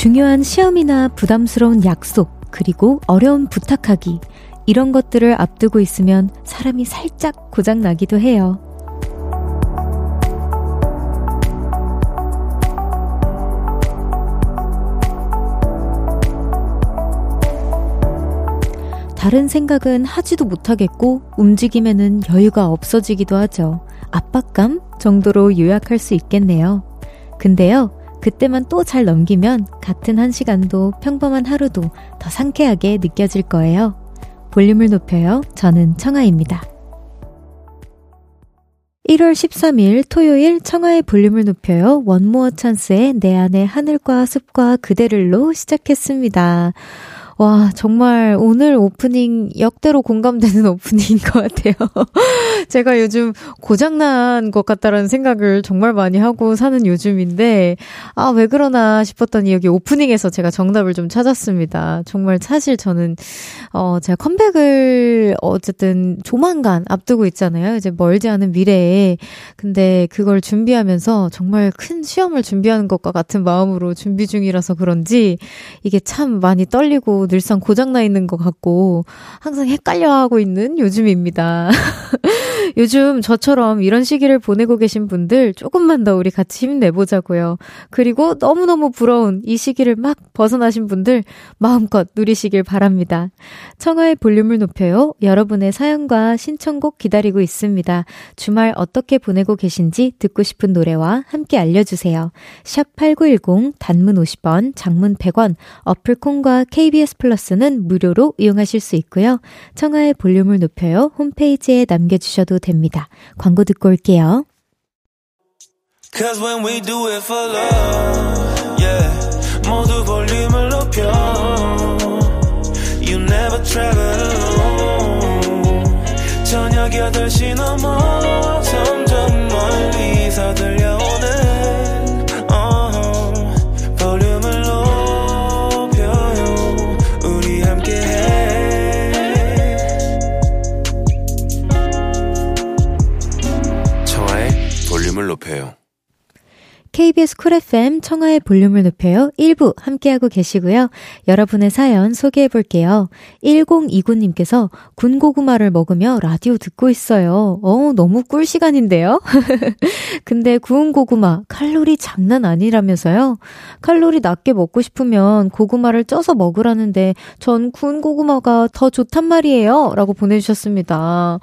중요한 시험이나 부담스러운 약속, 그리고 어려운 부탁하기, 이런 것들을 앞두고 있으면 사람이 살짝 고장나기도 해요. 다른 생각은 하지도 못하겠고 움직임에는 여유가 없어지기도 하죠. 압박감 정도로 요약할 수 있겠네요. 근데요, 그때만 또 잘 넘기면 같은 한 시간도 평범한 하루도 더 상쾌하게 느껴질 거예요. 볼륨을 높여요. 저는 청아입니다. 1월 13일 토요일 청하의 볼륨을 높여요. 원모어 찬스의 내 안의 하늘과 숲과 그대를로 시작했습니다. 와, 정말 오늘 오프닝 역대로 공감되는 오프닝인 것 같아요. 제가 요즘 고장난 것 같다라는 생각을 정말 많이 하고 사는 요즘인데, 아, 왜 그러나 싶었더니 여기 오프닝에서 제가 정답을 좀 찾았습니다. 정말 사실 저는, 어, 제가 컴백을 어쨌든 조만간 앞두고 있잖아요. 이제 멀지 않은 미래에. 근데 그걸 준비하면서 정말 큰 시험을 준비하는 것과 같은 마음으로 준비 중이라서 그런지 이게 참 많이 떨리고 늘상 고장나 있는 것 같고 항상 헷갈려 하고 있는 요즘입니다. 요즘 저처럼 이런 시기를 보내고 계신 분들 조금만 더 우리 같이 힘내보자고요. 그리고 너무너무 부러운 이 시기를 막 벗어나신 분들 마음껏 누리시길 바랍니다. 청하의 볼륨을 높여요. 여러분의 사연과 신청곡 기다리고 있습니다. 주말 어떻게 보내고 계신지 듣고 싶은 노래와 함께 알려주세요. 샵 8910 단문 50원, 장문 100원, 어플콘과 KBS 플러스는 무료로 이용하실 수 있고요. 청하의 볼륨을 높여요. 홈페이지에 남겨주셔도 됩니다. 광고 듣고 올게요. Cause when we do it for love, yeah. 모두 볼륨을 높여. You never travel alone. 저녁 8시 넘어 점점 멀리서 들려 높여요. KBS 쿨 FM 청하의 볼륨을 높여요. 1부 함께하고 계시고요. 여러분의 사연 소개해 볼게요. 1029님께서 군고구마를 먹으며 라디오 듣고 있어요. 어, 너무 꿀 시간인데요? 근데 구운 고구마 칼로리 장난 아니라면서요? 칼로리 낮게 먹고 싶으면 고구마를 쪄서 먹으라는데 전 구운 고구마가 더 좋단 말이에요. 라고 보내주셨습니다.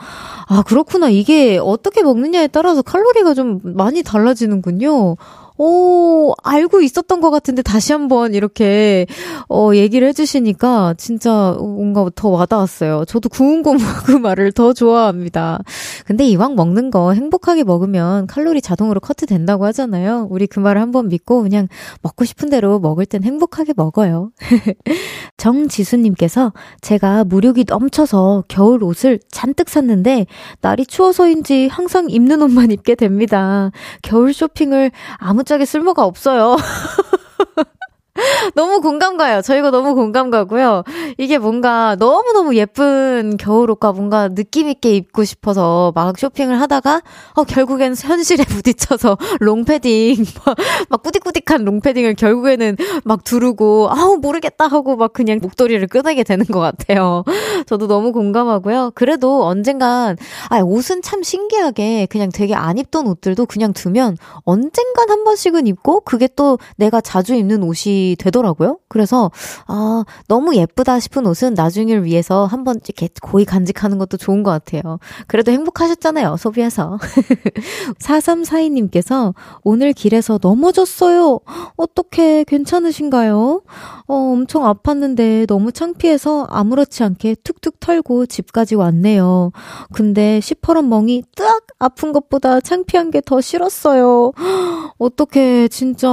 아, 그렇구나. 이게 어떻게 먹느냐에 따라서 칼로리가 좀 많이 달라지는군요. 오, 알고 있었던 것 같은데 다시 한번 이렇게, 어, 얘기를 해주시니까 진짜 뭔가 더 와닿았어요. 저도 구운 고구마를 더 좋아합니다. 근데 이왕 먹는 거 행복하게 먹으면 칼로리 자동으로 커트 된다고 하잖아요. 우리 그 말을 한번 믿고 그냥 먹고 싶은 대로 먹을 땐 행복하게 먹어요. 정지수님께서 제가 무력이 넘쳐서 겨울 옷을 잔뜩 샀는데 날이 추워서인지 항상 입는 옷만 입게 됩니다. 겨울 쇼핑을 아무 갑자기 쓸모가 없어요. 너무 공감 가요. 저 이거 너무 공감 가고요. 이게 뭔가 너무너무 예쁜 겨울옷과 뭔가 느낌있게 입고 싶어서 막 쇼핑을 하다가, 어, 결국엔 현실에 부딪혀서 롱패딩, 막 꾸딕꾸딕한 롱패딩을 결국에는 막 두르고, 아우, 모르겠다 하고 막 그냥 목도리를 끊게 되는 것 같아요. 저도 너무 공감하고요. 그래도 언젠간, 아, 옷은 참 신기하게 그냥 되게 안 입던 옷들도 그냥 두면 언젠간 한 번씩은 입고, 그게 또 내가 자주 입는 옷이 되더라고요. 그래서 아 너무 예쁘다 싶은 옷은 나중을 위해서 한번 이렇게 고이 간직하는 것도 좋은 것 같아요. 그래도 행복하셨잖아요. 소비해서. 4342님께서 오늘 길에서 넘어졌어요. 어떻게 괜찮으신가요? 어, 엄청 아팠는데 너무 창피해서 아무렇지 않게 툭툭 털고 집까지 왔네요. 근데 시퍼런 멍이 딱 아픈 것보다 창피한 게 더 싫었어요. 어떻게 진짜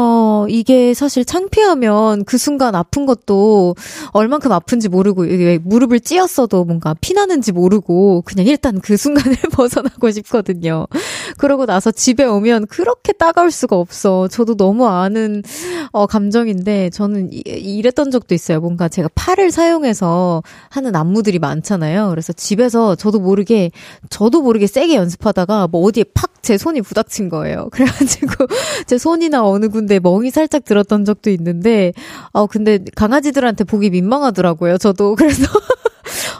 이게 사실 창피하면 그 순간 아픈 것도 얼만큼 아픈지 모르고 이게 무릎을 찧었어도 뭔가 피나는지 모르고 그냥 일단 그 순간을 벗어나고 싶거든요. 그러고 나서 집에 오면 그렇게 따가울 수가 없어. 저도 너무 아는 어 감정인데 저는 이, 이랬던 적도 있어요. 뭔가 제가 팔을 사용해서 하는 안무들이 많잖아요. 그래서 집에서 저도 모르게 저도 모르게 세게 연습하다가 뭐 어디에 팍 제 손이 부닥친 거예요. 그래가지고 제 손이나 어느 군데 멍이 살짝 들었던 적도 있는데 어, 근데 강아지들한테 보기 민망하더라고요. 저도. 그래서.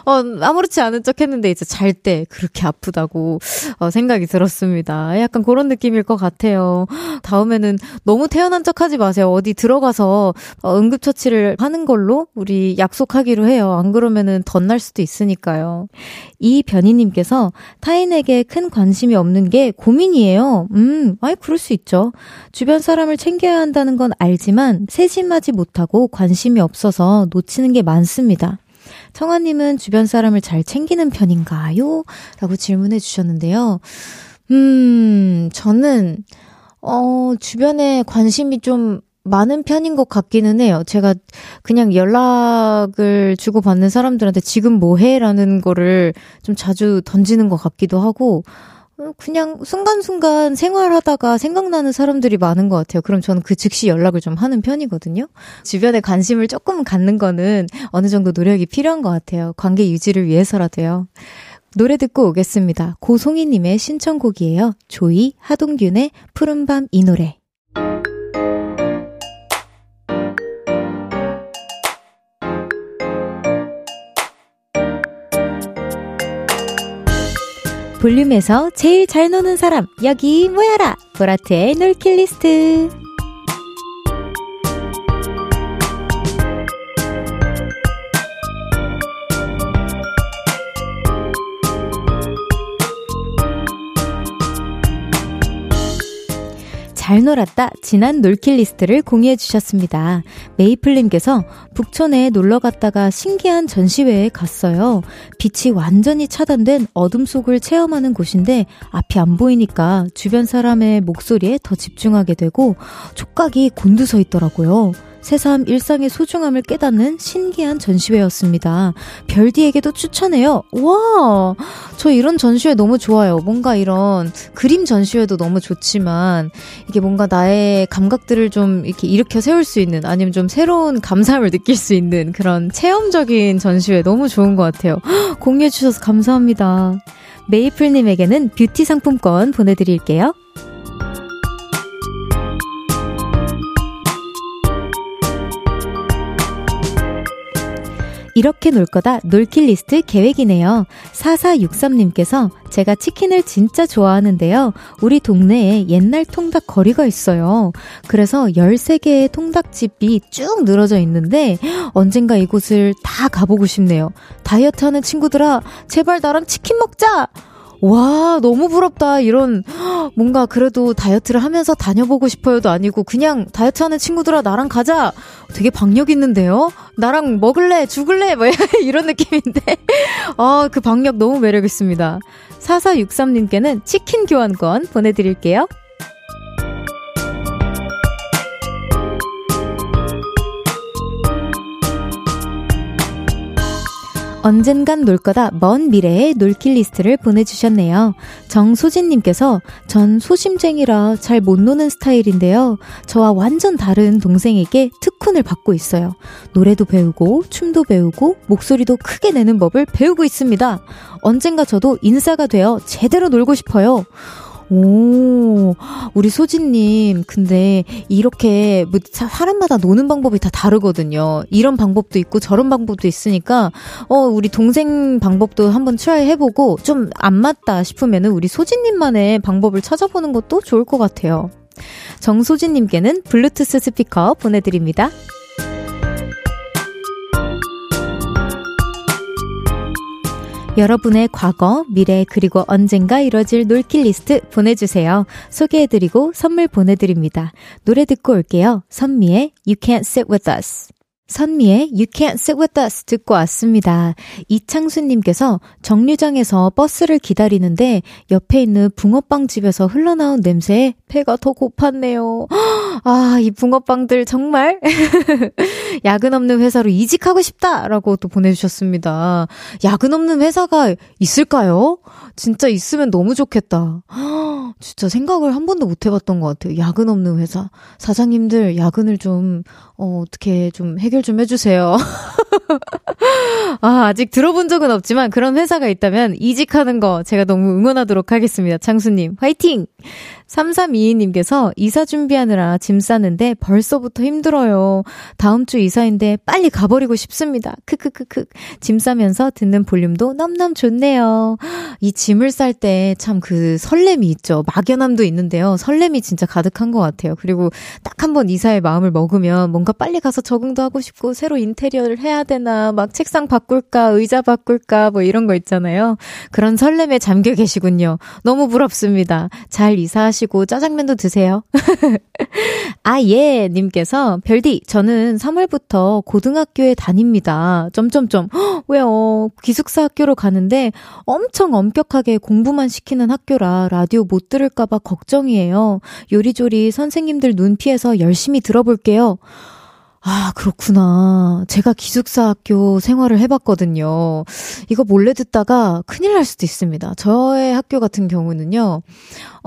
어, 아무렇지 않은 척 했는데 이제 잘 때 그렇게 아프다고 어, 생각이 들었습니다. 약간 그런 느낌일 것 같아요. 다음에는 너무 태어난 척 하지 마세요. 어디 들어가서 어, 응급처치를 하는 걸로 우리 약속하기로 해요. 안 그러면은 덧날 수도 있으니까요. 이 변희님께서 타인에게 큰 관심이 없는 게 고민이에요. 음, 아이, 그럴 수 있죠. 주변 사람을 챙겨야 한다는 건 알지만 세심하지 못하고 관심이 없어서 놓치는 게 많습니다. 청아님은 주변 사람을 잘 챙기는 편인가요? 라고 질문해 주셨는데요. 음, 저는, 어, 주변에 관심이 좀 많은 편인 것 같기는 해요. 제가 그냥 연락을 주고받는 사람들한테 지금 뭐 해? 라는 거를 좀 자주 던지는 것 같기도 하고, 어, 그냥 순간순간 생활하다가 생각나는 사람들이 많은 것 같아요. 그럼 저는 그 즉시 연락을 좀 하는 편이거든요. 주변에 관심을 조금 갖는 거는 어느 정도 노력이 필요한 것 같아요. 관계 유지를 위해서라도요. 노래 듣고 오겠습니다. 고송이님의 신청곡이에요. 조이, 하동균의 푸른밤 이 노래. 볼륨에서 제일 잘 노는 사람 여기 모여라! 보라트의 놀킬 리스트 잘 놀았다 지난 놀킷 리스트를 공유해 주셨습니다. 메이플님께서 북촌에 놀러 갔다가 신기한 전시회에 갔어요. 빛이 완전히 차단된 어둠 속을 체험하는 곳인데 앞이 안 보이니까 주변 사람의 목소리에 더 집중하게 되고 촉각이 곤두서 있더라고요. 새삼 일상의 소중함을 깨닫는 신기한 전시회였습니다. 별디에게도 추천해요. 와! 저 이런 전시회 너무 좋아요. 뭔가 이런 그림 전시회도 너무 좋지만 이게 뭔가 나의 감각들을 좀 이렇게 일으켜 세울 수 있는 아니면 좀 새로운 감사함을 느낄 수 있는 그런 체험적인 전시회 너무 좋은 것 같아요. 공유해주셔서 감사합니다. 메이플님에게는 뷰티 상품권 보내드릴게요. 이렇게 놀 거다 놀킷 리스트 계획이네요. 4463님께서 제가 치킨을 진짜 좋아하는데요. 우리 동네에 옛날 통닭 거리가 있어요. 그래서 13개의 통닭집이 쭉 늘어져 있는데 언젠가 이곳을 다 가보고 싶네요. 다이어트 하는 친구들아, 제발 나랑 치킨 먹자! 와, 너무 부럽다. 이런, 뭔가 그래도 다이어트를 하면서 다녀보고 싶어요도 아니고, 그냥 다이어트 하는 친구들아, 나랑 가자. 되게 박력 있는데요? 나랑 먹을래? 죽을래? 뭐, 이런 느낌인데. 아, 그 박력 너무 매력 있습니다. 4463님께는 치킨 교환권 보내드릴게요. 언젠간 놀 거다 먼 미래의 놀킬 리스트를 보내주셨네요. 정소진님께서 전 소심쟁이라 잘 못 노는 스타일인데요. 저와 완전 다른 동생에게 특훈을 받고 있어요. 노래도 배우고 춤도 배우고 목소리도 크게 내는 법을 배우고 있습니다. 언젠가 저도 인싸가 되어 제대로 놀고 싶어요. 오, 우리 소진님, 근데 이렇게 뭐 사람마다 노는 방법이 다 다르거든요. 이런 방법도 있고 저런 방법도 있으니까, 어, 우리 동생 방법도 한번 try 해보고 좀 안 맞다 싶으면은 우리 소진님만의 방법을 찾아보는 것도 좋을 것 같아요. 정소진님께는 블루투스 스피커 보내드립니다. 여러분의 과거, 미래, 그리고 언젠가 이뤄질 놀킷 리스트 보내주세요. 소개해드리고 선물 보내드립니다. 노래 듣고 올게요. 선미의 You Can't Sit With Us. 선미의 You Can't Sit With Us 듣고 왔습니다. 이창수님께서 정류장에서 버스를 기다리는데 옆에 있는 붕어빵 집에서 흘러나온 냄새에 배가 더 고팠네요. 아, 이 붕어빵들 정말 야근 없는 회사로 이직하고 싶다라고 또 보내주셨습니다. 야근 없는 회사가 있을까요? 진짜 있으면 너무 좋겠다. 진짜 생각을 한 번도 못 해봤던 것 같아요. 야근 없는 회사. 사장님들 야근을 좀, 어, 어떻게 좀 해결 좀 해주세요. 아, 아직 들어본 적은 없지만 그런 회사가 있다면 이직하는 거 제가 너무 응원하도록 하겠습니다. 창수님, 화이팅! 3322님께서 이사 준비하느라 짐 싸는데 벌써부터 힘들어요. 다음 주 이사인데 빨리 가버리고 싶습니다. 크크크크. 짐 싸면서 듣는 볼륨도 넘넘 좋네요. 이 짐을 쌀 때 참 그 설렘이 있죠. 막연함도 있는데요. 설렘이 진짜 가득한 것 같아요. 그리고 딱 한 번 이사의 마음을 먹으면 뭔가 빨리 가서 적응도 하고 싶고 새로 인테리어를 해야 되나 막 책상 바꿀까 의자 바꿀까 뭐 이런 거 있잖아요. 그런 설렘에 잠겨 계시군요. 너무 부럽습니다. 잘 이사 하시고 짜장면도 드세요. 아, 예, 님께서, 별디, 저는 3월부터 고등학교에 다닙니다. 점점점. 헉, 왜요? 기숙사 학교로 가는데 엄청 엄격하게 공부만 시키는 학교라 라디오 못 들을까봐 걱정이에요. 요리조리 선생님들 눈 피해서 열심히 들어볼게요. 아, 그렇구나. 제가 기숙사 학교 생활을 해봤거든요. 이거 몰래 듣다가 큰일 날 수도 있습니다. 저의 학교 같은 경우는요,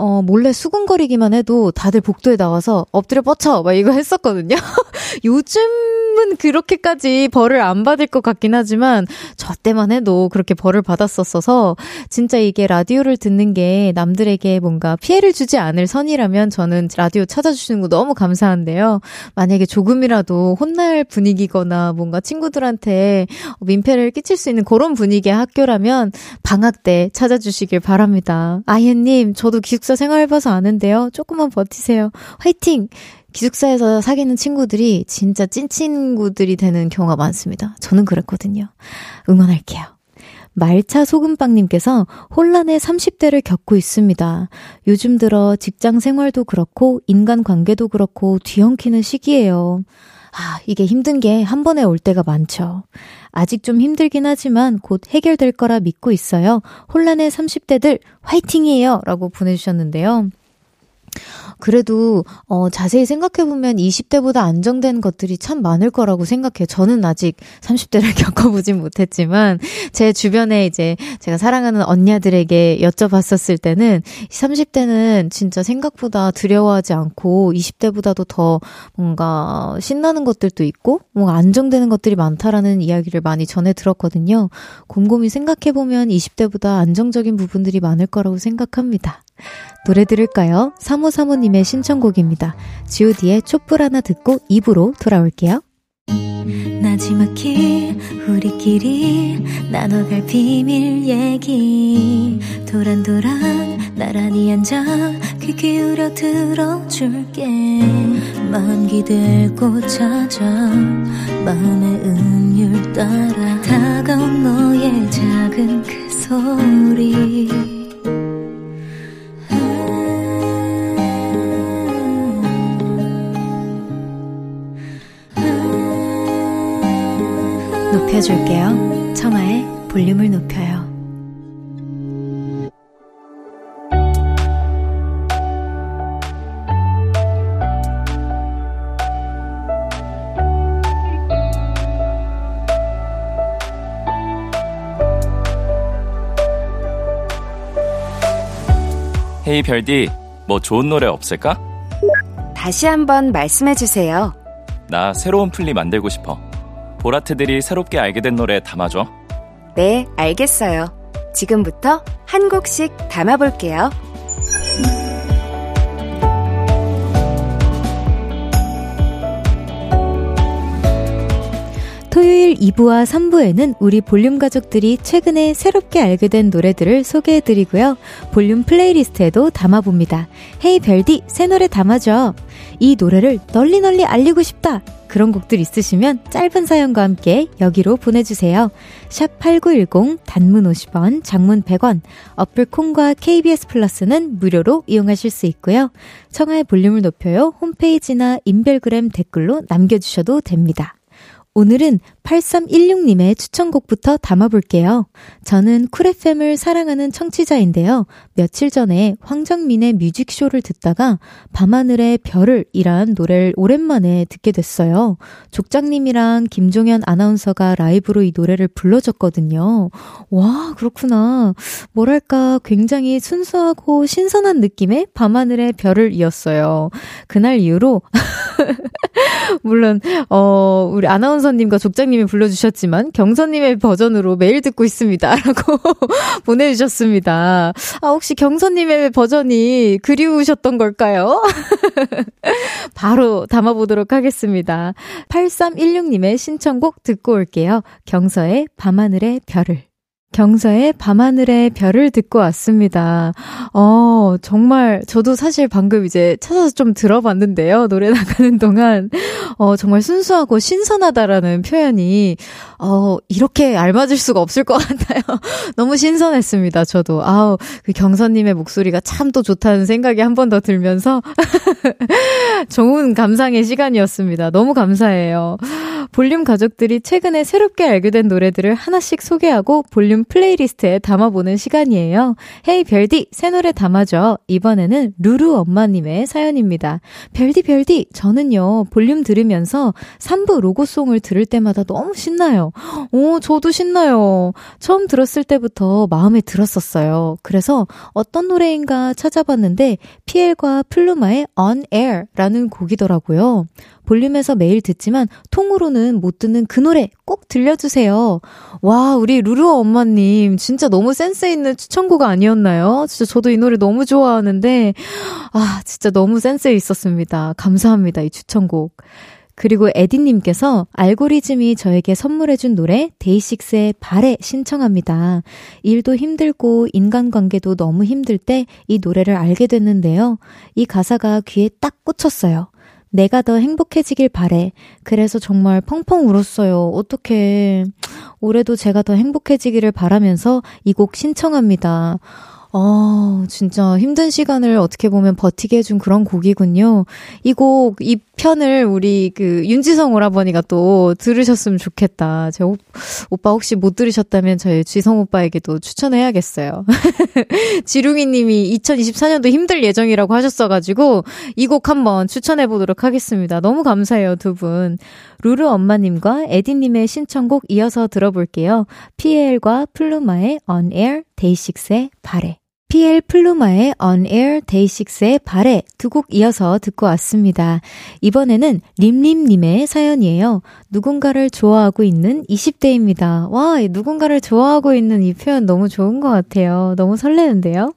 어, 몰래 수근거리기만 해도 다들 복도에 나와서 엎드려 뻗쳐! 막 이거 했었거든요. 요즘은 그렇게까지 벌을 안 받을 것 같긴 하지만, 저 때만 해도 그렇게 벌을 받았었어서, 진짜 이게 라디오를 듣는 게 남들에게 뭔가 피해를 주지 않을 선이라면 저는 라디오 찾아주시는 거 너무 감사한데요. 만약에 조금이라도 혼날 분위기거나 뭔가 친구들한테 민폐를 끼칠 수 있는 그런 분위기의 학교라면, 방학 때 찾아주시길 바랍니다. 아예님, 저도 기숙사 기숙사 생활해봐서 아는데요. 조금만 버티세요. 화이팅! 기숙사에서 사귀는 친구들이 진짜 찐 친구들이 되는 경우가 많습니다. 저는 그랬거든요. 응원할게요. 말차 소금빵님께서 혼란의 30대를 겪고 있습니다. 요즘 들어 직장 생활도 그렇고 인간 관계도 그렇고 뒤엉키는 시기예요. 아, 이게 힘든 게 한 번에 올 때가 많죠. 아직 좀 힘들긴 하지만 곧 해결될 거라 믿고 있어요. 혼란의 30대들 화이팅이에요! 라고 보내주셨는데요. 그래도 어 자세히 생각해 보면 20대보다 안정된 것들이 참 많을 거라고 생각해요. 저는 아직 30대를 겪어보진 못했지만 제 주변에 이제 제가 사랑하는 언니들에게 여쭤봤었을 때는 30대는 진짜 생각보다 두려워하지 않고 20대보다도 더 뭔가 신나는 것들도 있고 뭔가 안정되는 것들이 많다라는 이야기를 많이 전해 들었거든요. 곰곰이 생각해 보면 20대보다 안정적인 부분들이 많을 거라고 생각합니다. 노래 들을까요? 3535님의 신청곡입니다. god의 촛불 하나 듣고 입으로 돌아올게요. 나지막히 우리끼리 나눠갈 비밀 얘기 도란도란 나란히 앉아 귀 기울여 들어줄게 마음 기대고 찾아 마음의 음율 따라 다가온 너의 작은 그 소리 높여줄게요. 청하의 볼륨을 높여요. 헤이 별디, 뭐 좋은 노래 없을까? 다시 한번 말씀해 주세요. 나 새로운 플리 만들고 싶어. 보라트들이 새롭게 알게 된 노래 담아줘. 네, 알겠어요. 지금부터 한 곡씩 담아볼게요. 토요일 2부와 3부에는 우리 볼륨 가족들이 최근에 새롭게 알게 된 노래들을 소개해드리고요. 볼륨 플레이리스트에도 담아봅니다. Hey 별디, 새 노래 담아줘. 이 노래를 널리 널리 알리고 싶다. 그런 곡들 있으시면 짧은 사연과 함께 여기로 보내주세요. 샵 8910 단문 50원, 장문 100원, 어플 콩과 KBS 플러스는 무료로 이용하실 수 있고요. 청하의 볼륨을 높여요. 홈페이지나 인별그램 댓글로 남겨주셔도 됩니다. 오늘은 8316님의 추천곡부터 담아볼게요. 저는 쿨FM을 사랑하는 청취자인데요. 며칠 전에 황정민의 뮤직쇼를 듣다가 밤하늘의 별을 이란 노래를 오랜만에 듣게 됐어요. 족장님이랑 김종현 아나운서가 라이브로 이 노래를 불러줬거든요. 와, 그렇구나. 뭐랄까, 굉장히 순수하고 신선한 느낌의 밤하늘의 별을 이었어요. 그날 이후로, 물론, 어, 우리 아나운서 김 선선님과 족장님이 불러주셨지만 경선님의 버전으로 매일 듣고 있습니다. 라고 보내주셨습니다. 아, 혹시 경선님의 버전이 그리우셨던 걸까요? 바로 담아보도록 하겠습니다. 8316님의 신청곡 듣고 올게요. 경서의 밤하늘의 별을. 경서의 밤하늘의 별을 듣고 왔습니다. 어, 정말, 저도 사실 방금 이제 찾아서 좀 들어봤는데요. 노래 나가는 동안, 어, 정말 순수하고 신선하다라는 표현이, 어, 이렇게 알맞을 수가 없을 것 같아요. 너무 신선했습니다. 저도. 아우, 그 경서님의 목소리가 참 또 좋다는 생각이 한 번 더 들면서, 좋은 감상의 시간이었습니다. 너무 감사해요. 볼륨 가족들이 최근에 새롭게 알게 된 노래들을 하나씩 소개하고 볼륨 플레이리스트에 담아보는 시간이에요. Hey 별디, 새 노래 담아줘. 이번에는 루루 엄마님의 사연입니다. 별디 별디, 저는요, 볼륨 들으면서 3부 로고송을 들을 때마다 너무 신나요. 오, 저도 신나요. 처음 들었을 때부터 마음에 들었었어요. 그래서 어떤 노래인가 찾아봤는데, 피엘과 플루마의 On Air라는 곡이더라고요. 볼륨에서 매일 듣지만 통으로 는 못 듣는 그 노래 꼭 들려주세요. 와, 우리 루루 엄마님, 진짜 너무 센스 있는 추천곡 아니었나요? 진짜 저도 이 노래 너무 좋아하는데, 아, 진짜 너무 센스 있었습니다. 감사합니다, 이 추천곡. 그리고 에디님께서 알고리즘이 저에게 선물해준 노래 데이식스의 발에 신청합니다. 일도 힘들고 인간관계도 너무 힘들 때 이 노래를 알게 됐는데요. 이 가사가 귀에 딱 꽂혔어요. 내가 더 행복해지길 바래. 그래서 정말 펑펑 울었어요. 어떻게 올해도 제가 더 행복해지기를 바라면서 이 곡 신청합니다. 아, 진짜 힘든 시간을 어떻게 보면 버티게 해준 그런 곡이군요. 이 곡, 이 편을 우리 그 윤지성 오라버니가 또 들으셨으면 좋겠다. 제 오, 오빠 혹시 못 들으셨다면 저희 지성 오빠에게도 추천해야겠어요. 지룽이 님이 2024년도 힘들 예정이라고 하셨어가지고 이 곡 한번 추천해보도록 하겠습니다. 너무 감사해요, 두 분. 루루 엄마님과 에디님의 신청곡 이어서 들어볼게요. 피엘과 플루마의 On Air, 데이식스의 발에. PL 플루마의 On Air Day6의 발에 두 곡 이어서 듣고 왔습니다. 이번에는 림림님의 사연이에요. 누군가를 좋아하고 있는 20대입니다. 와, 누군가를 좋아하고 있는 이 표현 너무 좋은 것 같아요. 너무 설레는데요?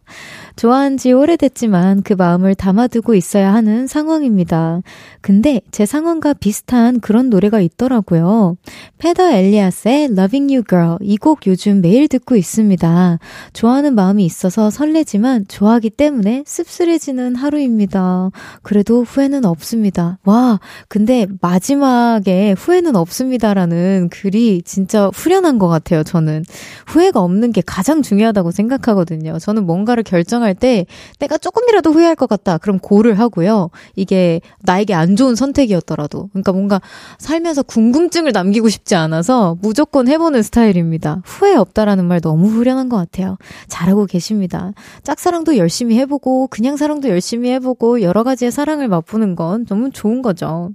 좋아한 지 오래됐지만 그 마음을 담아두고 있어야 하는 상황입니다. 근데 제 상황과 비슷한 그런 노래가 있더라고요. 페더 엘리아스의 Loving You Girl 이 곡 요즘 매일 듣고 있습니다. 좋아하는 마음이 있어서 설레지만 좋아하기 때문에 씁쓸해지는 하루입니다. 그래도 후회는 없습니다. 와, 근데 마지막에 후회는 없습니다라는 글이 진짜 후련한 것 같아요, 저는. 후회가 없는 게 가장 중요하다고 생각하거든요. 저는 뭔가를 결정 결정할 때 내가 조금이라도 후회할 것 같다. 그럼 고를 하고요. 이게 나에게 안 좋은 선택이었더라도. 그러니까 뭔가 살면서 궁금증을 남기고 싶지 않아서 무조건 해보는 스타일입니다. 후회 없다라는 말 너무 후련한 것 같아요. 잘하고 계십니다. 짝사랑도 열심히 해보고 그냥 사랑도 열심히 해보고 여러 가지의 사랑을 맛보는 건 너무 좋은 거죠.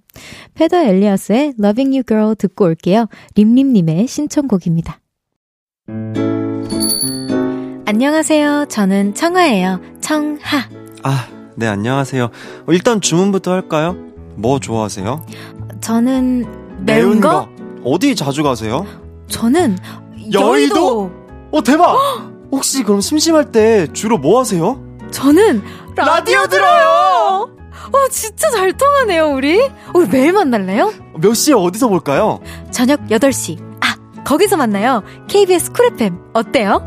페더 엘리아스의 Loving You Girl 듣고 올게요. 림림님의 신청곡입니다. 안녕하세요. 저는 청아예요. 청하. 아, 네, 안녕하세요. 어, 일단 주문부터 할까요? 뭐 좋아하세요? 저는 매운, 매운 거? 거? 어디 자주 가세요? 저는 여의도. 여의도? 어, 대박! 혹시 그럼 심심할 때 주로 뭐 하세요? 저는 라디오, 라디오 들어요! 어, 진짜 잘 통하네요, 우리. 우리 매일 만날래요? 몇 시에 어디서 볼까요? 저녁 8시. 아, 거기서 만나요. KBS 쿨 FM. 어때요?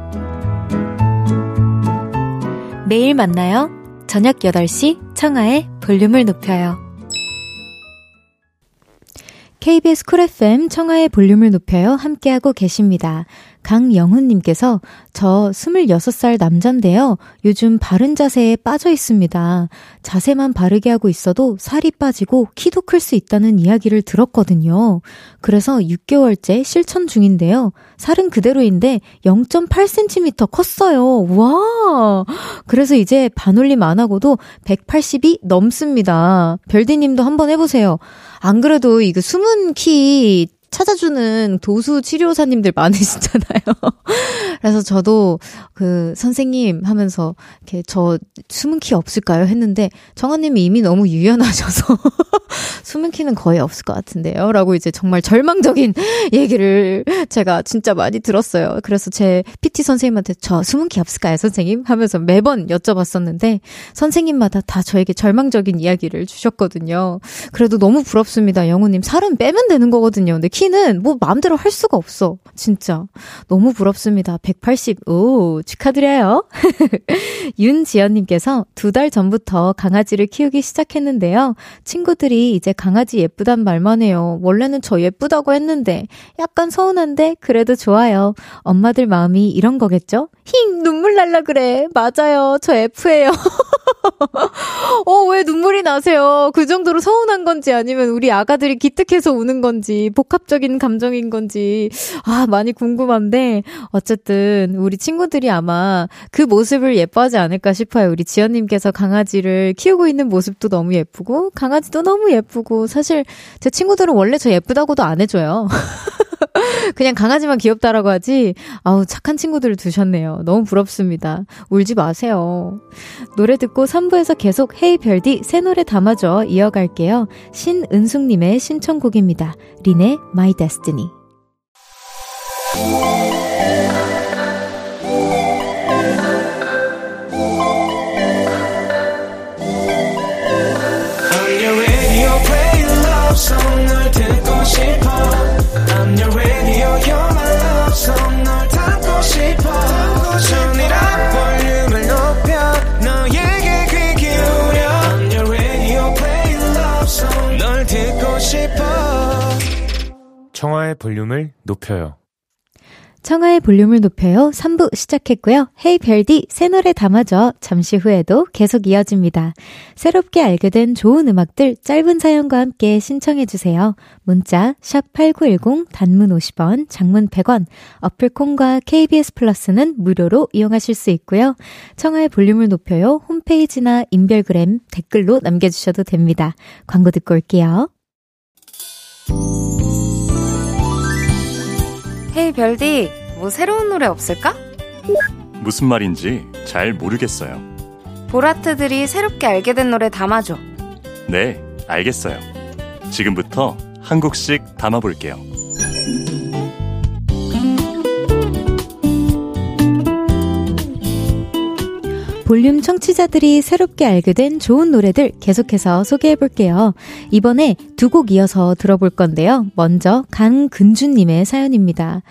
매일 만나요. 저녁 8시 청하의 볼륨을 높여요. KBS 쿨 FM 청하의 볼륨을 높여요. 함께하고 계십니다. 강영훈님께서 저 26살 남잔데요. 요즘 바른 자세에 빠져 있습니다. 자세만 바르게 하고 있어도 살이 빠지고 키도 클 수 있다는 이야기를 들었거든요. 그래서 6개월째 실천 중인데요. 살은 그대로인데 0.8cm 컸어요. 와! 그래서 이제 반올림 안 하고도 180이 넘습니다. 별디님도 한번 해보세요. 안 그래도 이거 숨은 키 찾아주는 도수 치료사님들 많으시잖아요. 그래서 저도 그 선생님 하면서 이렇게 저 숨은 키 없을까요? 했는데 정한님이 이미 너무 유연하셔서 숨은 키는 거의 없을 것 같은데요. 라고 이제 정말 절망적인 얘기를 제가 진짜 많이 들었어요. 그래서 제 PT 선생님한테 저 숨은 키 없을까요? 선생님? 하면서 매번 여쭤봤었는데 선생님마다 다 저에게 절망적인 이야기를 주셨거든요. 그래도 너무 부럽습니다. 영우님. 살은 빼면 되는 거거든요. 근데 키는 뭐 마음대로 할 수가 없어. 진짜. 너무 부럽습니다. 180. 오, 축하드려요. 윤지연님께서 두 달 전부터 강아지를 키우기 시작했는데요. 친구들이 이제 강아지 예쁘단 말만 해요. 원래는 저 예쁘다고 했는데 약간 서운한데 그래도 좋아요. 엄마들 마음이 이런 거겠죠? 힝, 눈물 날라 그래. 맞아요. 저 F예요. 어, 왜 눈물이 나세요? 그 정도로 서운한 건지 아니면 우리 아가들이 기특해서 우는 건지 복합 적인 감정인 건지 아, 많이 궁금한데 어쨌든 우리 친구들이 아마 그 모습을 예뻐하지 않을까 싶어요. 우리 지연님께서 강아지를 키우고 있는 모습도 너무 예쁘고 강아지도 너무 예쁘고 사실 제 친구들은 원래 저 예쁘다고도 안 해줘요. 그냥 강아지만 귀엽다라고 하지, 아우, 착한 친구들을 두셨네요. 너무 부럽습니다. 울지 마세요. 노래 듣고 3부에서 계속 헤이 별디 새 노래 담아줘 이어갈게요. 신은숙님의 신청곡입니다. 린의 My Destiny. 청하의 볼륨을 높여요. 청하의 볼륨을 높여요. 3부 시작했고요. 헤이 별디 새 노래 담아줘. 잠시 후에도 계속 이어집니다. 새롭게 알게 된 좋은 음악들 짧은 사연과 함께 신청해 주세요. 문자 샵 8910 단문 50원, 장문 100원. 어플 콩과 KBS 플러스는 무료로 이용하실 수 있고요. 청하의 볼륨을 높여요. 홈페이지나 인별그램 댓글로 남겨 주셔도 됩니다. 광고 듣고 올게요. 헤이 별디, 뭐 새로운 노래 없을까? 무슨 말인지 잘 모르겠어요. 보라트들이 새롭게 알게 된 노래 담아줘. 네, 알겠어요. 지금부터 한 곡씩 담아볼게요. 볼륨 청취자들이 새롭게 알게 된 좋은 노래들 계속해서 소개해 볼게요. 이번에 두 곡 이어서 들어볼 건데요. 먼저 강근주님의 사연입니다.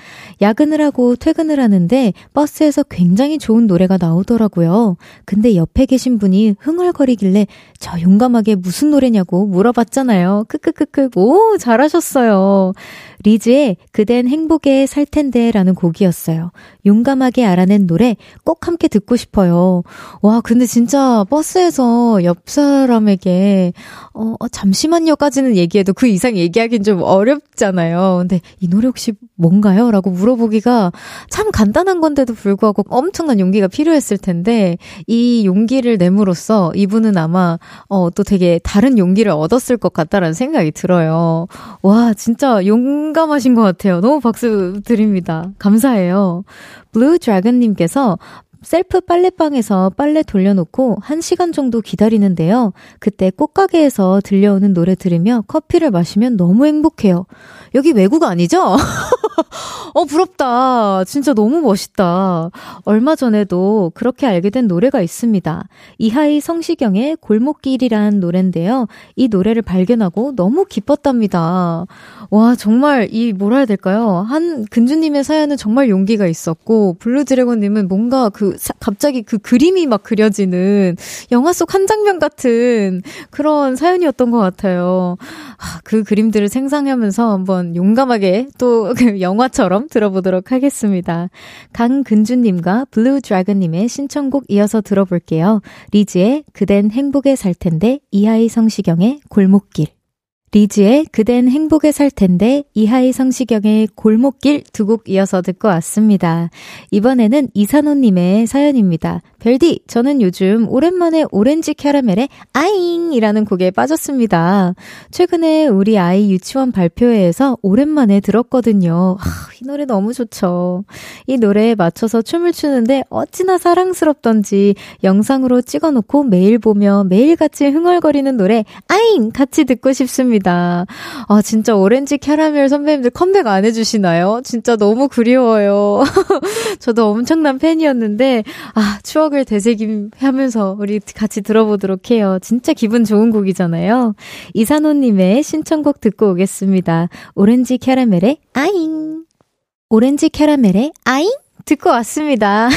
야근을 하고 퇴근을 하는데 버스에서 굉장히 좋은 노래가 나오더라고요. 근데 옆에 계신 분이 흥얼거리길래 저 용감하게 무슨 노래냐고 물어봤잖아요. 크크크크. 오, 잘하셨어요. 리즈의 그댄 행복에 살 텐데 라는 곡이었어요. 용감하게 알아낸 노래 꼭 함께 듣고 싶어요. 와, 근데 진짜 버스에서 옆 사람에게, 어, 어 잠시만요까지는 얘기해도 그 이상 얘기하긴 좀 어렵잖아요. 근데 이 노래 혹시 뭔가요? 라고 물어보기가 참 간단한 건데도 불구하고 엄청난 용기가 필요했을 텐데, 이 용기를 내므로써 이분은 아마, 어, 또 되게 다른 용기를 얻었을 것 같다라는 생각이 들어요. 와, 진짜 용 감하신 것 같아요. 너무 박수 드립니다. 감사해요. 블루 드래곤님께서 셀프 빨래방에서 빨래 돌려놓고 1시간 정도 기다리는데요. 그때 꽃가게에서 들려오는 노래 들으며 커피를 마시면 너무 행복해요. 여기 외국 아니죠? 어, 부럽다. 진짜 너무 멋있다. 얼마 전에도 그렇게 알게 된 노래가 있습니다. 이하이 성시경의 골목길이라는 노래인데요. 이 노래를 발견하고 너무 기뻤답니다. 와, 정말 이 뭐라 해야 될까요? 한 근주님의 사연은 정말 용기가 있었고, 블루드래곤님은 뭔가 그 사, 갑자기 그 그림이 막 그려지는 영화 속 한 장면 같은 그런 사연이었던 것 같아요. 아, 그 그림들을 상상하면서 한번 용감하게 또 그 영화처럼 들어보도록 하겠습니다. 강근주님과 블루 드래곤님의 신청곡 이어서 들어볼게요. 리즈의 그댄 행복에 살 텐데 이하이 성시경의 골목길. 리즈의 그댄 행복에 살 텐데 이하이 성시경의 골목길 두 곡 이어서 듣고 왔습니다. 이번에는 이산호님의 사연입니다. 별디, 저는 요즘 오랜만에 오렌지 캐러멜의 아잉이라는 곡에 빠졌습니다. 최근에 우리 아이 유치원 발표회에서 오랜만에 들었거든요. 아, 이 노래 너무 좋죠. 이 노래에 맞춰서 춤을 추는데 어찌나 사랑스럽던지 영상으로 찍어놓고 매일 보며 매일같이 흥얼거리는 노래 아잉 같이 듣고 싶습니다. 아 진짜 오렌지 캐러멜 선배님들 컴백 안 해주시나요? 진짜 너무 그리워요. 저도 엄청난 팬이었는데 아 추억을 되새김하면서 우리 같이 들어보도록 해요. 진짜 기분 좋은 곡이잖아요. 이산호님의 신청곡 듣고 오겠습니다. 오렌지 캐러멜의 아잉. 오렌지 캐러멜의 아잉? 듣고 왔습니다.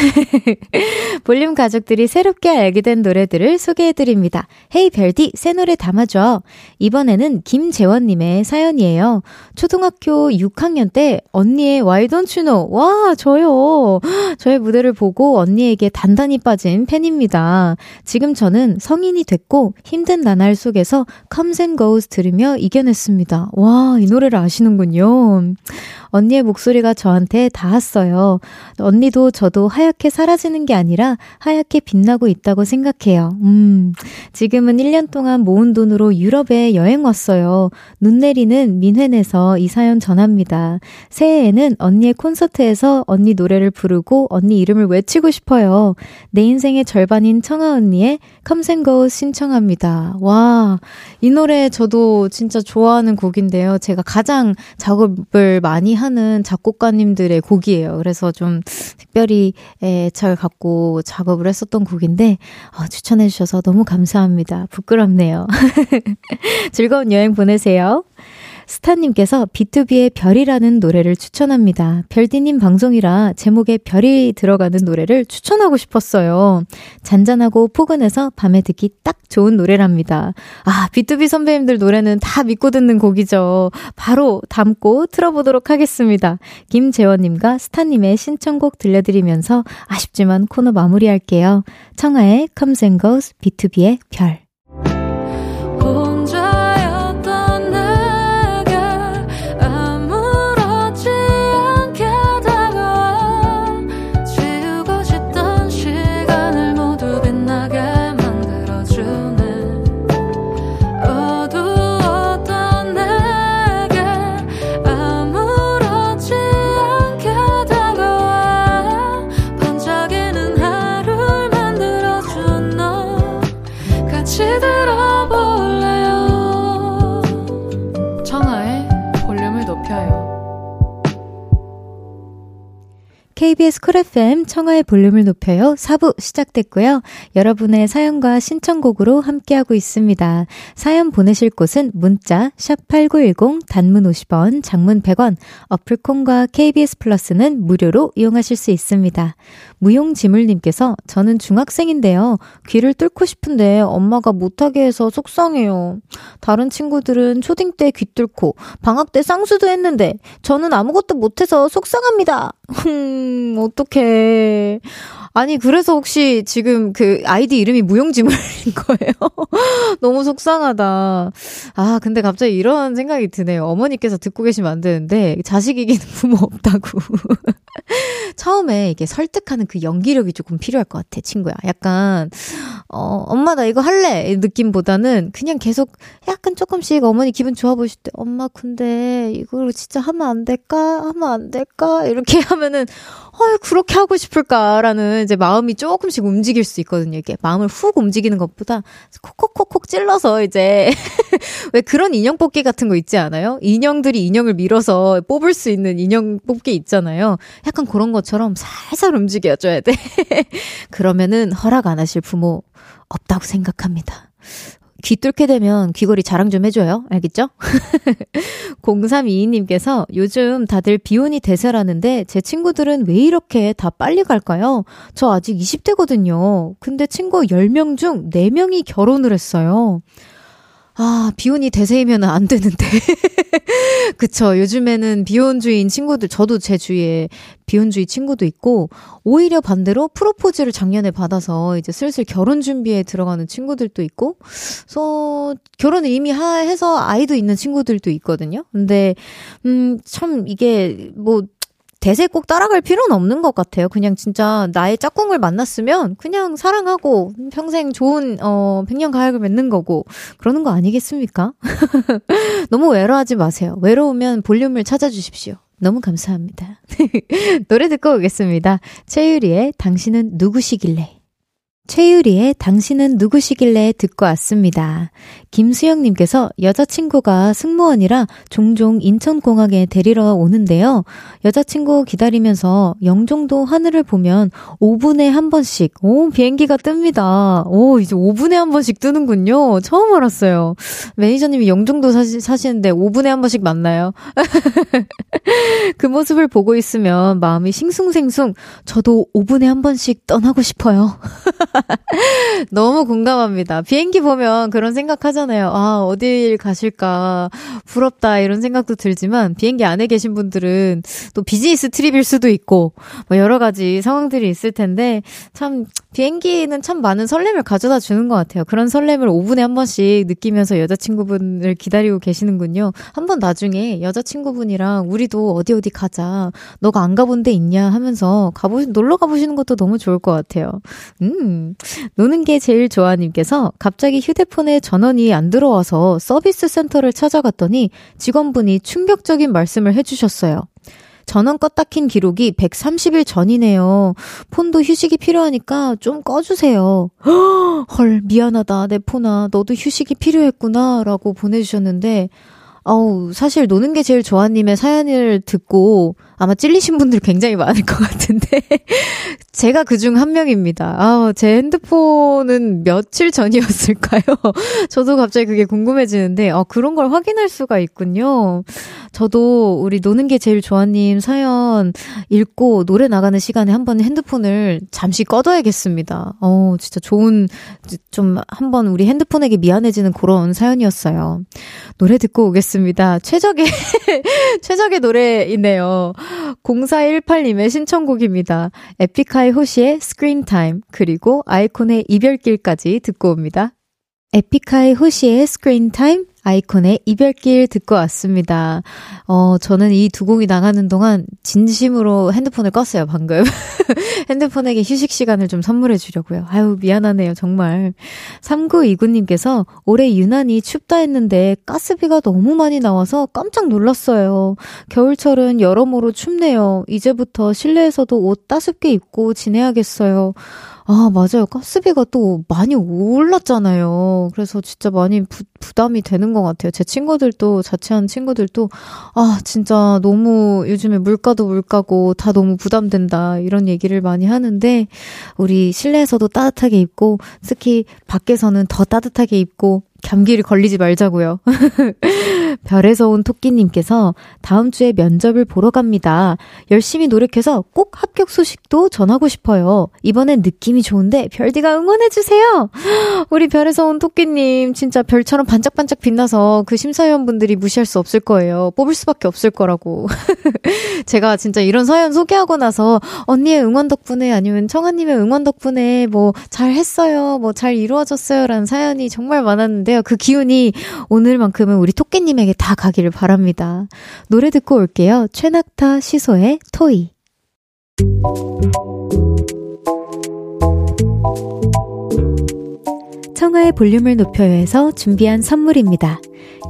볼륨 가족들이 새롭게 알게 된 노래들을 소개해드립니다. Hey 별디, 새 노래 담아줘. 이번에는 김재원님의 사연이에요. 초등학교 6학년 때 언니의 Why Don't You Know? 와, 저요. 저의 무대를 보고 언니에게 단단히 빠진 팬입니다. 지금 저는 성인이 됐고 힘든 나날 속에서 Comes and Goes 들으며 이겨냈습니다. 와, 이 노래를 아시는군요. 언니의 목소리가 저한테 닿았어요. 언니도 저도 하얗게 사라지는 게 아니라 하얗게 빛나고 있다고 생각해요. 음, 지금은 1년 동안 모은 돈으로 유럽에 여행 왔어요. 눈 내리는 민회에서 이 사연 전합니다. 새해에는 언니의 콘서트에서 언니 노래를 부르고 언니 이름을 외치고 싶어요. 내 인생의 절반인 청아 언니의 컴생고 신청합니다. 와, 이 노래 저도 진짜 좋아하는 곡인데요. 제가 가장 작업을 많이 하는 작곡가님들의 곡이에요. 그래서 좀 특별히 애착을 갖고 작업을 했었던 곡인데 어, 추천해 주셔서 너무 감사합니다. 부끄럽네요. 즐거운 여행 보내세요. 스타님께서 B2B의 별이라는 노래를 추천합니다. 별디님 방송이라 제목에 별이 들어가는 노래를 추천하고 싶었어요. 잔잔하고 포근해서 밤에 듣기 딱 좋은 노래랍니다. 아, B2B 선배님들 노래는 다 믿고 듣는 곡이죠. 바로 담고 틀어보도록 하겠습니다. 김재원님과 스타님의 신청곡 들려드리면서 아쉽지만 코너 마무리할게요. 청하의 Comes and Goes, B2B의 별. KBS Cool FM 청하의 볼륨을 높여요. 4부 시작됐고요. 여러분의 사연과 신청곡으로 함께하고 있습니다. 사연 보내실 곳은 문자 샵8910 단문 50원, 장문 100원, 어플 콩과 KBS 플러스는 무료로 이용하실 수 있습니다. 무용지물님께서 저는 중학생인데요. 귀를 뚫고 싶은데 엄마가 못하게 해서 속상해요. 다른 친구들은 초딩 때 귀 뚫고 방학 때 쌍수도 했는데 저는 아무것도 못해서 속상합니다. 음, 어떡해. 아니, 그래서 혹시 지금 그 아이디 이름이 무용지물인 거예요? 너무 속상하다. 아, 근데 갑자기 이런 생각이 드네요. 어머니께서 듣고 계시면 안 되는데, 자식 이기는 부모 없다고. 처음에 이게 설득하는 그 연기력이 조금 필요할 것 같아, 친구야. 약간, 어, 엄마 나 이거 할래! 느낌보다는 그냥 계속 약간 조금씩 어머니 기분 좋아 보실 때, 엄마 근데 이걸 진짜 하면 안 될까? 하면 안 될까? 이렇게 하면은, 어, 그렇게 하고 싶을까라는 이제 마음이 조금씩 움직일 수 있거든요. 이게 마음을 훅 움직이는 것보다 콕콕콕콕 찔러서 이제 왜 그런 인형 뽑기 같은 거 있지 않아요? 인형들이 인형을 밀어서 뽑을 수 있는 인형 뽑기 있잖아요. 약간 그런 것처럼 살살 움직여줘야 돼. 그러면은 허락 안 하실 부모 없다고 생각합니다. 귀 뚫게 되면 귀걸이 자랑 좀 해줘요. 알겠죠? 0322님께서 요즘 다들 비혼이 대세라는데 제 친구들은 왜 이렇게 다 빨리 갈까요? 저 아직 20대거든요. 근데 친구 10명 중 4명이 결혼을 했어요. 아, 비혼이 대세이면 안 되는데. 그쵸. 요즘에는 비혼주의인 친구들, 저도 제 주위에 비혼주의 친구도 있고, 오히려 반대로 프로포즈를 작년에 받아서 이제 슬슬 결혼 준비에 들어가는 친구들도 있고, 그래서 결혼을 이미 하, 해서 아이도 있는 친구들도 있거든요. 근데, 음, 참 이게 뭐, 대세 꼭 따라갈 필요는 없는 것 같아요. 그냥 진짜 나의 짝꿍을 만났으면 그냥 사랑하고 평생 좋은 어 백년 가약을 맺는 거고 그러는 거 아니겠습니까? 너무 외로워하지 마세요. 외로우면 볼륨을 찾아주십시오. 너무 감사합니다. 노래 듣고 오겠습니다. 최유리의 당신은 누구시길래 최유리의 당신은 누구시길래 듣고 왔습니다. 김수영님께서 여자친구가 승무원이라 종종 인천공항에 데리러 오는데요. 여자친구 기다리면서 영종도 하늘을 보면 5분에 한 번씩, 오, 비행기가 뜹니다. 오, 이제 5분에 한 번씩 뜨는군요. 처음 알았어요. 매니저님이 영종도 사시, 사시는데 5분에 한 번씩 만나요. 그 모습을 보고 있으면 마음이 싱숭생숭, 저도 5분에 한 번씩 떠나고 싶어요. 너무 공감합니다. 비행기 보면 그런 생각 하잖아요. 아, 어딜 가실까. 부럽다. 이런 생각도 들지만, 비행기 안에 계신 분들은 또 비즈니스 트립일 수도 있고, 뭐 여러 가지 상황들이 있을 텐데, 참, 비행기는 참 많은 설렘을 가져다 주는 것 같아요. 그런 설렘을 5분에 한 번씩 느끼면서 여자친구분을 기다리고 계시는군요. 한번 나중에 여자친구분이랑 우리도 어디 어디 가자. 너가 안 가본 데 있냐 하면서 가보, 놀러 가보시는 것도 너무 좋을 것 같아요. 음. 노는 게 제일 좋아님께서 갑자기 휴대폰에 전원이 안 들어와서 서비스 센터를 찾아갔더니 직원분이 충격적인 말씀을 해주셨어요. 전원 껐다 킨 기록이 130일 전이네요. 폰도 휴식이 필요하니까 좀 꺼주세요. 헐, 미안하다. 내 폰아. 너도 휴식이 필요했구나. 라고 보내주셨는데, 어우, 사실 노는 게 제일 좋아님의 사연을 듣고 아마 찔리신 분들 굉장히 많을 것 같은데 제가 그중 한 명입니다. 아, 제 핸드폰은 며칠 전이었을까요? 저도 갑자기 그게 궁금해지는데 어, 그런 걸 확인할 수가 있군요. 저도 우리 노는 게 제일 좋아님 사연 읽고 노래 나가는 시간에 한번 핸드폰을 잠시 꺼둬야겠습니다. 어, 진짜 좋은 좀 한번 우리 핸드폰에게 미안해지는 그런 사연이었어요. 노래 듣고 오겠습니다. 최적의 최적의 노래이네요. 0418님의 신청곡입니다. 에픽하이 호시의 Screen Time 그리고 iKON의 이별길까지 듣고 옵니다. 에픽하이 호시의 Screen Time iKON의 이별길 듣고 왔습니다. 어, 저는 이 두 곡이 나가는 동안 진심으로 핸드폰을 껐어요, 방금. 핸드폰에게 휴식 시간을 좀 선물해 주려고요. 아유, 미안하네요, 정말. 3929님께서 올해 유난히 춥다 했는데 가스비가 너무 많이 나와서 깜짝 놀랐어요. 겨울철은 여러모로 춥네요. 이제부터 실내에서도 옷 따숩게 입고 지내야겠어요. 아, 맞아요. 가스비가 또 많이 올랐잖아요. 그래서 진짜 많이 부, 부담이 되는 것 같아요. 제 친구들도, 자취하는 친구들도, 아, 진짜 너무 요즘에 물가도 물가고 다 너무 부담된다. 이런 얘기를 많이 하는데, 우리 실내에서도 따뜻하게 입고, 특히 밖에서는 더 따뜻하게 입고, 감기를 걸리지 말자고요. 별에서 온 토끼님께서 다음 주에 면접을 보러 갑니다. 열심히 노력해서 꼭 합격 소식도 전하고 싶어요. 이번엔 느낌이 좋은데 별디가 응원해주세요. 우리 별에서 온 토끼님 진짜 별처럼 반짝반짝 빛나서 그 심사위원분들이 무시할 수 없을 거예요. 뽑을 수밖에 없을 거라고. 제가 진짜 이런 사연 소개하고 나서 언니의 응원 덕분에 아니면 청아님의 응원 덕분에 뭐 잘했어요. 뭐 잘 이루어졌어요. 라는 사연이 정말 많았는데 요. 그 기운이 오늘만큼은 우리 토끼님에게 다 가기를 바랍니다. 노래 듣고 올게요. 최낙타 시소의 토이. 청하의 볼륨을 높여요해서 준비한 선물입니다.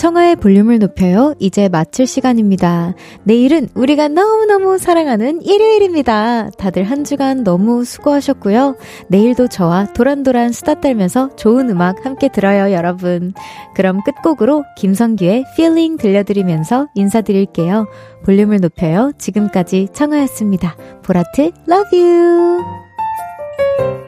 청하의 볼륨을 높여요. 이제 마칠 시간입니다. 내일은 우리가 너무너무 사랑하는 일요일입니다. 다들 한 주간 너무 수고하셨고요. 내일도 저와 도란도란 수다 떨면서 좋은 음악 함께 들어요, 여러분. 그럼 끝곡으로 김성규의 Feeling 들려드리면서 인사드릴게요. 볼륨을 높여요. 지금까지 청하였습니다. 보라트, love you!